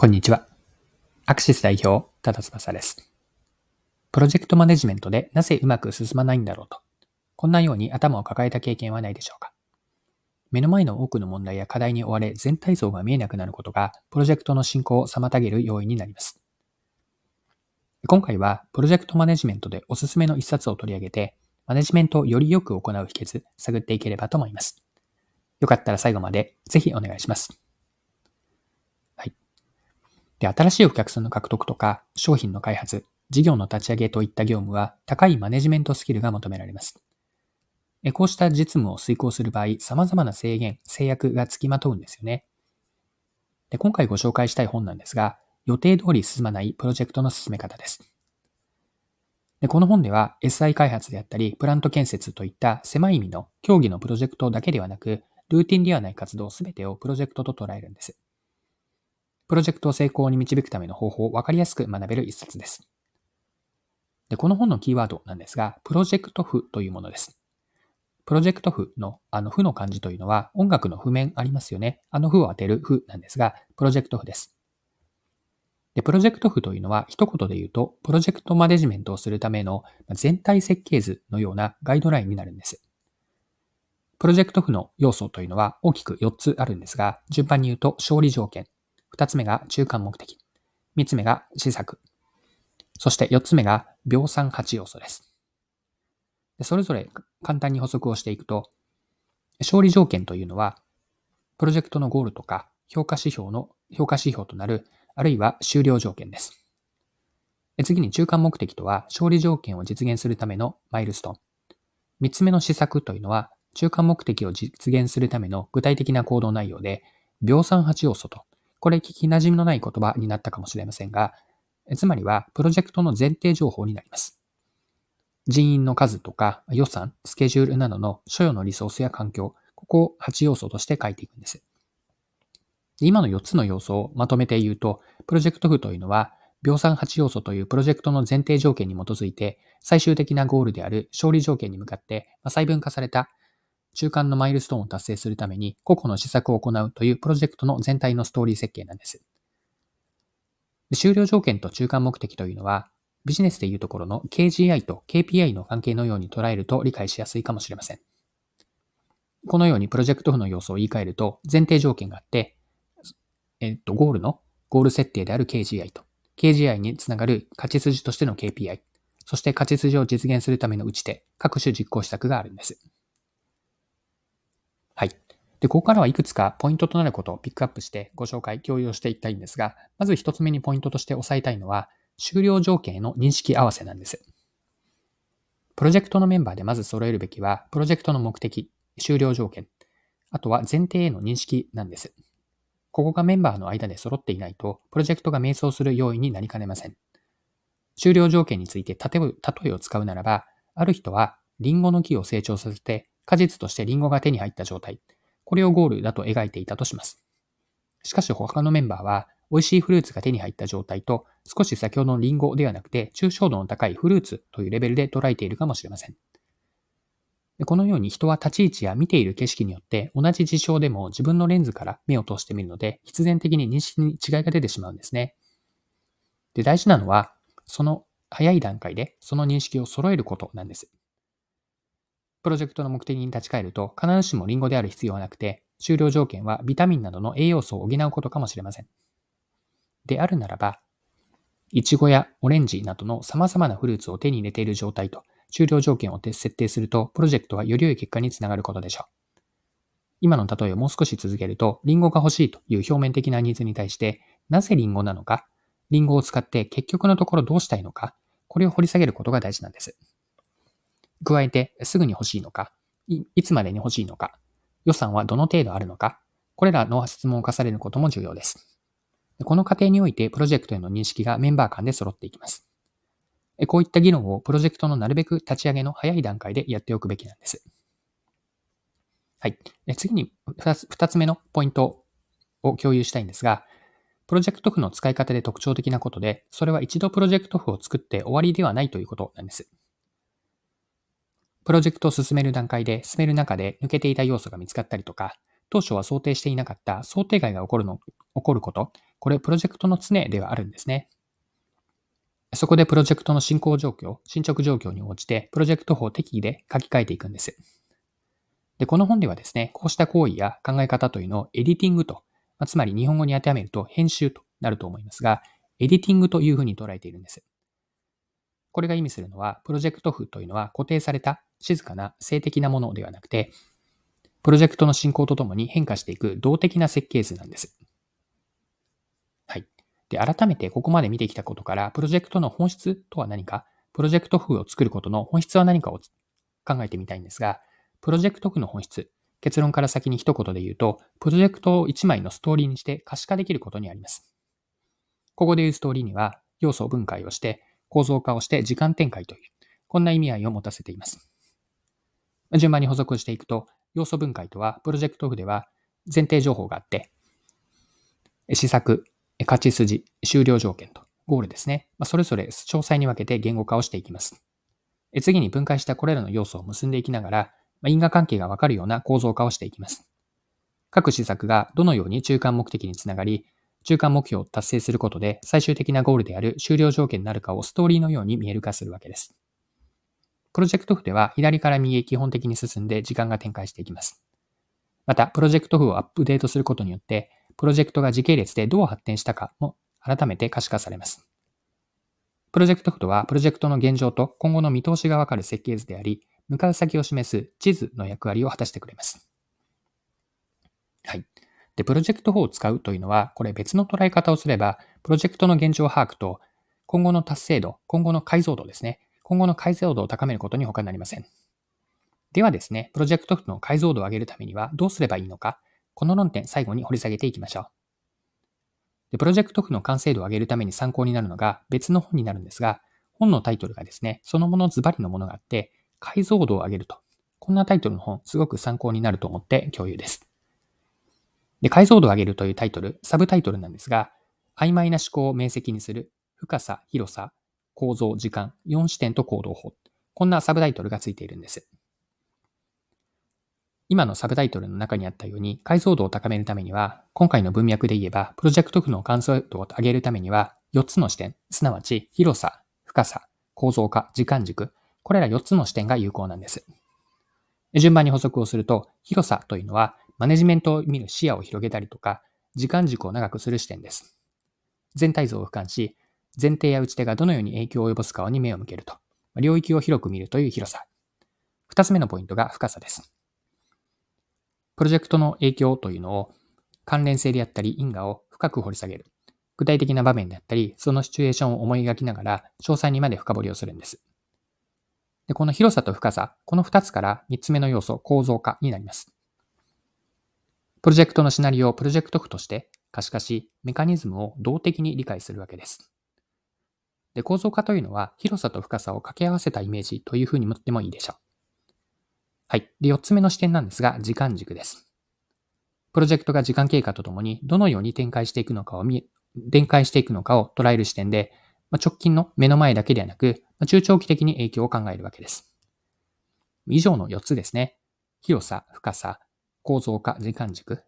こんにちは。アクシス代表、多田翼です。プロジェクトマネジメントでなぜうまく進まないんだろうと、こんなように頭を抱えた経験はないでしょうか。目の前の多くの問題や課題に追われ全体像が見えなくなることが、プロジェクトの進行を妨げる要因になります。今回は、プロジェクトマネジメントでおすすめの一冊を取り上げて、マネジメントをよりよく行う秘訣、探っていければと思います。よかったら最後までぜひお願いします。で、新しいお客さんの獲得とか、商品の開発、事業の立ち上げといった業務は、高いマネジメントスキルが求められます。こうした実務を遂行する場合、様々な制限、制約がつきまとうんですよね。で今回ご紹介したい本なんですが、予定通り進まないプロジェクトの進め方です。でこの本では SI 開発であったり、プラント建設といった狭い意味の競技のプロジェクトだけではなく、ルーティンではない活動すべてをプロジェクトと捉えるんです。プロジェクトを成功に導くための方法を分かりやすく学べる一冊です。で、この本のキーワードなんですが、プロジェクト譜というものです。プロジェクト譜のあの譜の漢字というのは音楽の譜面ありますよね。あの譜を当てる譜なんですが、プロジェクト譜です。で、プロジェクト譜というのは一言で言うと、プロジェクトマネジメントをするための全体設計図のようなガイドラインになるんです。プロジェクト譜の要素というのは大きく4つあるんですが、順番に言うと勝利条件、二つ目が中間目的。三つ目が施策。そして四つ目が秒算8要素です。それぞれ簡単に補足をしていくと、勝利条件というのは、プロジェクトのゴールとか評価指標の評価指標となる、あるいは終了条件です。次に中間目的とは、勝利条件を実現するためのマイルストーン。三つ目の施策というのは、中間目的を実現するための具体的な行動内容で、秒算8要素とこれ聞き馴染みのない言葉になったかもしれませんが、つまりはプロジェクトの前提情報になります。人員の数とか予算、スケジュールなどの所要のリソースや環境、ここを8要素として書いていくんです。今の4つの要素をまとめて言うと、プロジェクト譜というのは、秒算8要素というプロジェクトの前提条件に基づいて、最終的なゴールである勝利条件に向かって細分化された中間のマイルストーンを達成するために個々の施策を行うというプロジェクトの全体のストーリー設計なんです。終了条件と中間目的というのは、ビジネスでいうところの KGI と KPI の関係のように捉えると理解しやすいかもしれません。このようにプロジェクト譜の要素を言い換えると、前提条件があって、えっと、ゴールのゴール設定である KGI と、KGI につながる勝ち筋としての KPI、そして勝ち筋を実現するための打ち手、各種実行施策があるんです。で、ここからはいくつかポイントとなることをピックアップしてご紹介、共有していきたいんですが、まず一つ目にポイントとして押さえたいのは、終了条件への認識合わせなんです。プロジェクトのメンバーでまず揃えるべきは、プロジェクトの目的、終了条件、あとは前提への認識なんです。ここがメンバーの間で揃っていないと、プロジェクトが迷走する要因になりかねません。終了条件について例えを使うならば、ある人はリンゴの木を成長させて果実としてリンゴが手に入った状態。これをゴールだと描いていたとします。しかし他のメンバーは、美味しいフルーツが手に入った状態と、少し先ほどのリンゴではなくて、抽象度の高いフルーツというレベルで捉えているかもしれません。このように人は立ち位置や見ている景色によって同じ事象でも自分のレンズから目を通してみるので必然的に認識に違いが出てしまうんですね。で大事なのはその早い段階でその認識を揃えることなんです。プロジェクトの目的に立ち返ると、必ずしもリンゴである必要はなくて、終了条件はビタミンなどの栄養素を補うことかもしれません。であるならば、イチゴやオレンジなどの様々なフルーツを手に入れている状態と終了条件を設定すると、プロジェクトはより良い結果につながることでしょう。今の例えをもう少し続けると、リンゴが欲しいという表面的なニーズに対して、なぜリンゴなのか、リンゴを使って結局のところどうしたいのか、これを掘り下げることが大事なんです。加えて、すぐに欲しいのか、いつまでに欲しいのか、予算はどの程度あるのか、これらの質問を課されることも重要です。この過程において、プロジェクトへの認識がメンバー間で揃っていきます。こういった議論をプロジェクトのなるべく立ち上げの早い段階でやっておくべきなんです。はい。次に2つつ目のポイントを共有したいんですが、プロジェクト譜の使い方で特徴的なことで、それは一度プロジェクト譜を作って終わりではないということなんです。プロジェクトを進める段階で進める中で抜けていた要素が見つかったりとか、当初は想定していなかった想定外が起こるの、起こること、これプロジェクトの常ではあるんですね。そこでプロジェクトの進行状況、進捗状況に応じて、プロジェクト法適宜で書き換えていくんです。で、この本ではですね、こうした行為や考え方というのをエディティングと、まあ、つまり日本語に当てはめると編集となると思いますが、エディティングというふうに捉えているんです。これが意味するのは、プロジェクト譜というのは固定された静かな静的なものではなくて、プロジェクトの進行とともに変化していく動的な設計図なんです。はいで、改めてここまで見てきたことから、プロジェクトの本質とは何か、プロジェクト風を作ることの本質は何かを考えてみたいんですが、プロジェクト風の本質、結論から先に一言で言うと、プロジェクトを一枚のストーリーにして可視化できることにあります。ここで言うストーリーには、要素を分解をして、構造化をして時間展開という、こんな意味合いを持たせています。順番に補足していくと、要素分解とは、プロジェクト風では前提情報があって、施策、勝ち筋、終了条件と、ゴールですね。それぞれ詳細に分けて言語化をしていきます。次に分解したこれらの要素を結んでいきながら、因果関係がわかるような構造化をしていきます。各施策がどのように中間目的につながり、中間目標を達成することで最終的なゴールである終了条件になるかをストーリーのように見える化するわけです。プロジェクト譜では左から右へ基本的に進んで時間が展開していきます。また、プロジェクト譜をアップデートすることによって、プロジェクトが時系列でどう発展したかも改めて可視化されます。プロジェクト譜とは、プロジェクトの現状と今後の見通しがわかる設計図であり、向かう先を示す地図の役割を果たしてくれます。はい。で、プロジェクト法を使うというのは、これ別の捉え方をすれば、プロジェクトの現状把握と、今後の達成度、今後の解像度ですね。今後の解像度を高めることに他なりません。ではですね、プロジェクトの解像度を上げるためにはどうすればいいのか、この論点最後に掘り下げていきましょう。でプロジェクト譜の完成度を上げるために参考になるのが別の本になるんですが、本のタイトルがですね、そのものズバリのものがあって、解像度を上げると。こんなタイトルの本、すごく参考になると思って共有です。で、解像度を上げるというタイトル、サブタイトルなんですが、曖昧な思考を明晰にする、深さ、広さ、構造、時間、4視点と行動法。こんなサブタイトルがついているんです。今のサブタイトルの中にあったように、解像度を高めるためには、今回の文脈で言えば、プロジェクト譜の完成度を上げるためには、4つの視点、すなわち広さ、深さ、構造化、時間軸、これら4つの視点が有効なんです。順番に補足をすると、広さというのは、マネジメントを見る視野を広げたりとか、時間軸を長くする視点です。全体像を俯瞰し、前提や打ち手がどのように影響を及ぼすかに目を向けると、領域を広く見るという広さ。二つ目のポイントが深さです。プロジェクトの影響というのを関連性であったり因果を深く掘り下げる。具体的な場面であったり、そのシチュエーションを思い描きながら詳細にまで深掘りをするんです。でこの広さと深さ、この2つから3つ目の要素、構造化になります。プロジェクトのシナリオをプロジェクト譜として可視化し、メカニズムを動的に理解するわけです。で構造化というのは、広さと深さを掛け合わせたイメージというふうに持ってもいいでしょう。はい。で、4つ目の視点なんですが、時間軸です。プロジェクトが時間経過とともにどのように展開していくのかを見、展開していくのかを捉える視点で、ま、直近の目の前だけではなく、ま、中長期的に影響を考えるわけです。以上の4つですね。広さ、深さ、構造化、時間軸。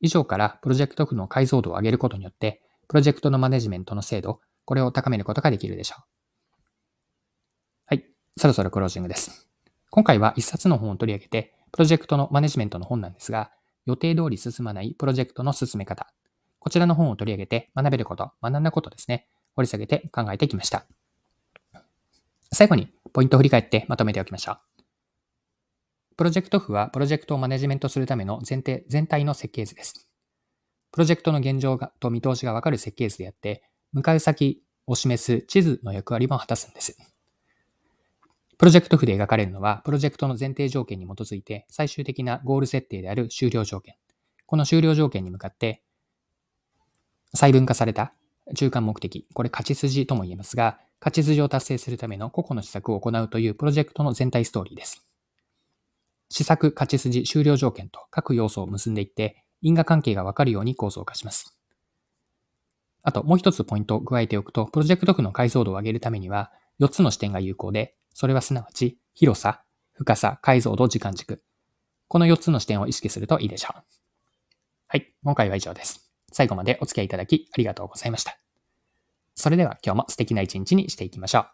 以上からプロジェクト負の解像度を上げることによって、プロジェクトのマネジメントの精度、これを高めることができるでしょう。はい。そろそろクロージングです。今回は一冊の本を取り上げて、プロジェクトのマネジメントの本なんですが、予定通り進まないプロジェクトの進め方。こちらの本を取り上げて学べること、学んだことですね。掘り下げて考えてきました。最後にポイントを振り返ってまとめておきましょう。プロジェクト譜はプロジェクトをマネジメントするための前提、全体の設計図です。プロジェクトの現状がと見通しがわかる設計図であって、向かう先を示す地図の役割も果たすんです。プロジェクト譜で描かれるのは、プロジェクトの前提条件に基づいて、最終的なゴール設定である終了条件。この終了条件に向かって、細分化された中間目的、これ勝ち筋とも言えますが、勝ち筋を達成するための個々の施策を行うというプロジェクトの全体ストーリーです。施策、勝ち筋、終了条件と各要素を結んでいって、因果関係がわかるように構造化します。あと、もう一つポイントを加えておくと、プロジェクト区の解像度を上げるためには、4つの視点が有効で、それはすなわち、広さ、深さ、解像度、時間軸。この4つの視点を意識するといいでしょう。はい、今回は以上です。最後までお付き合いいただきありがとうございました。それでは今日も素敵な一日にしていきましょう。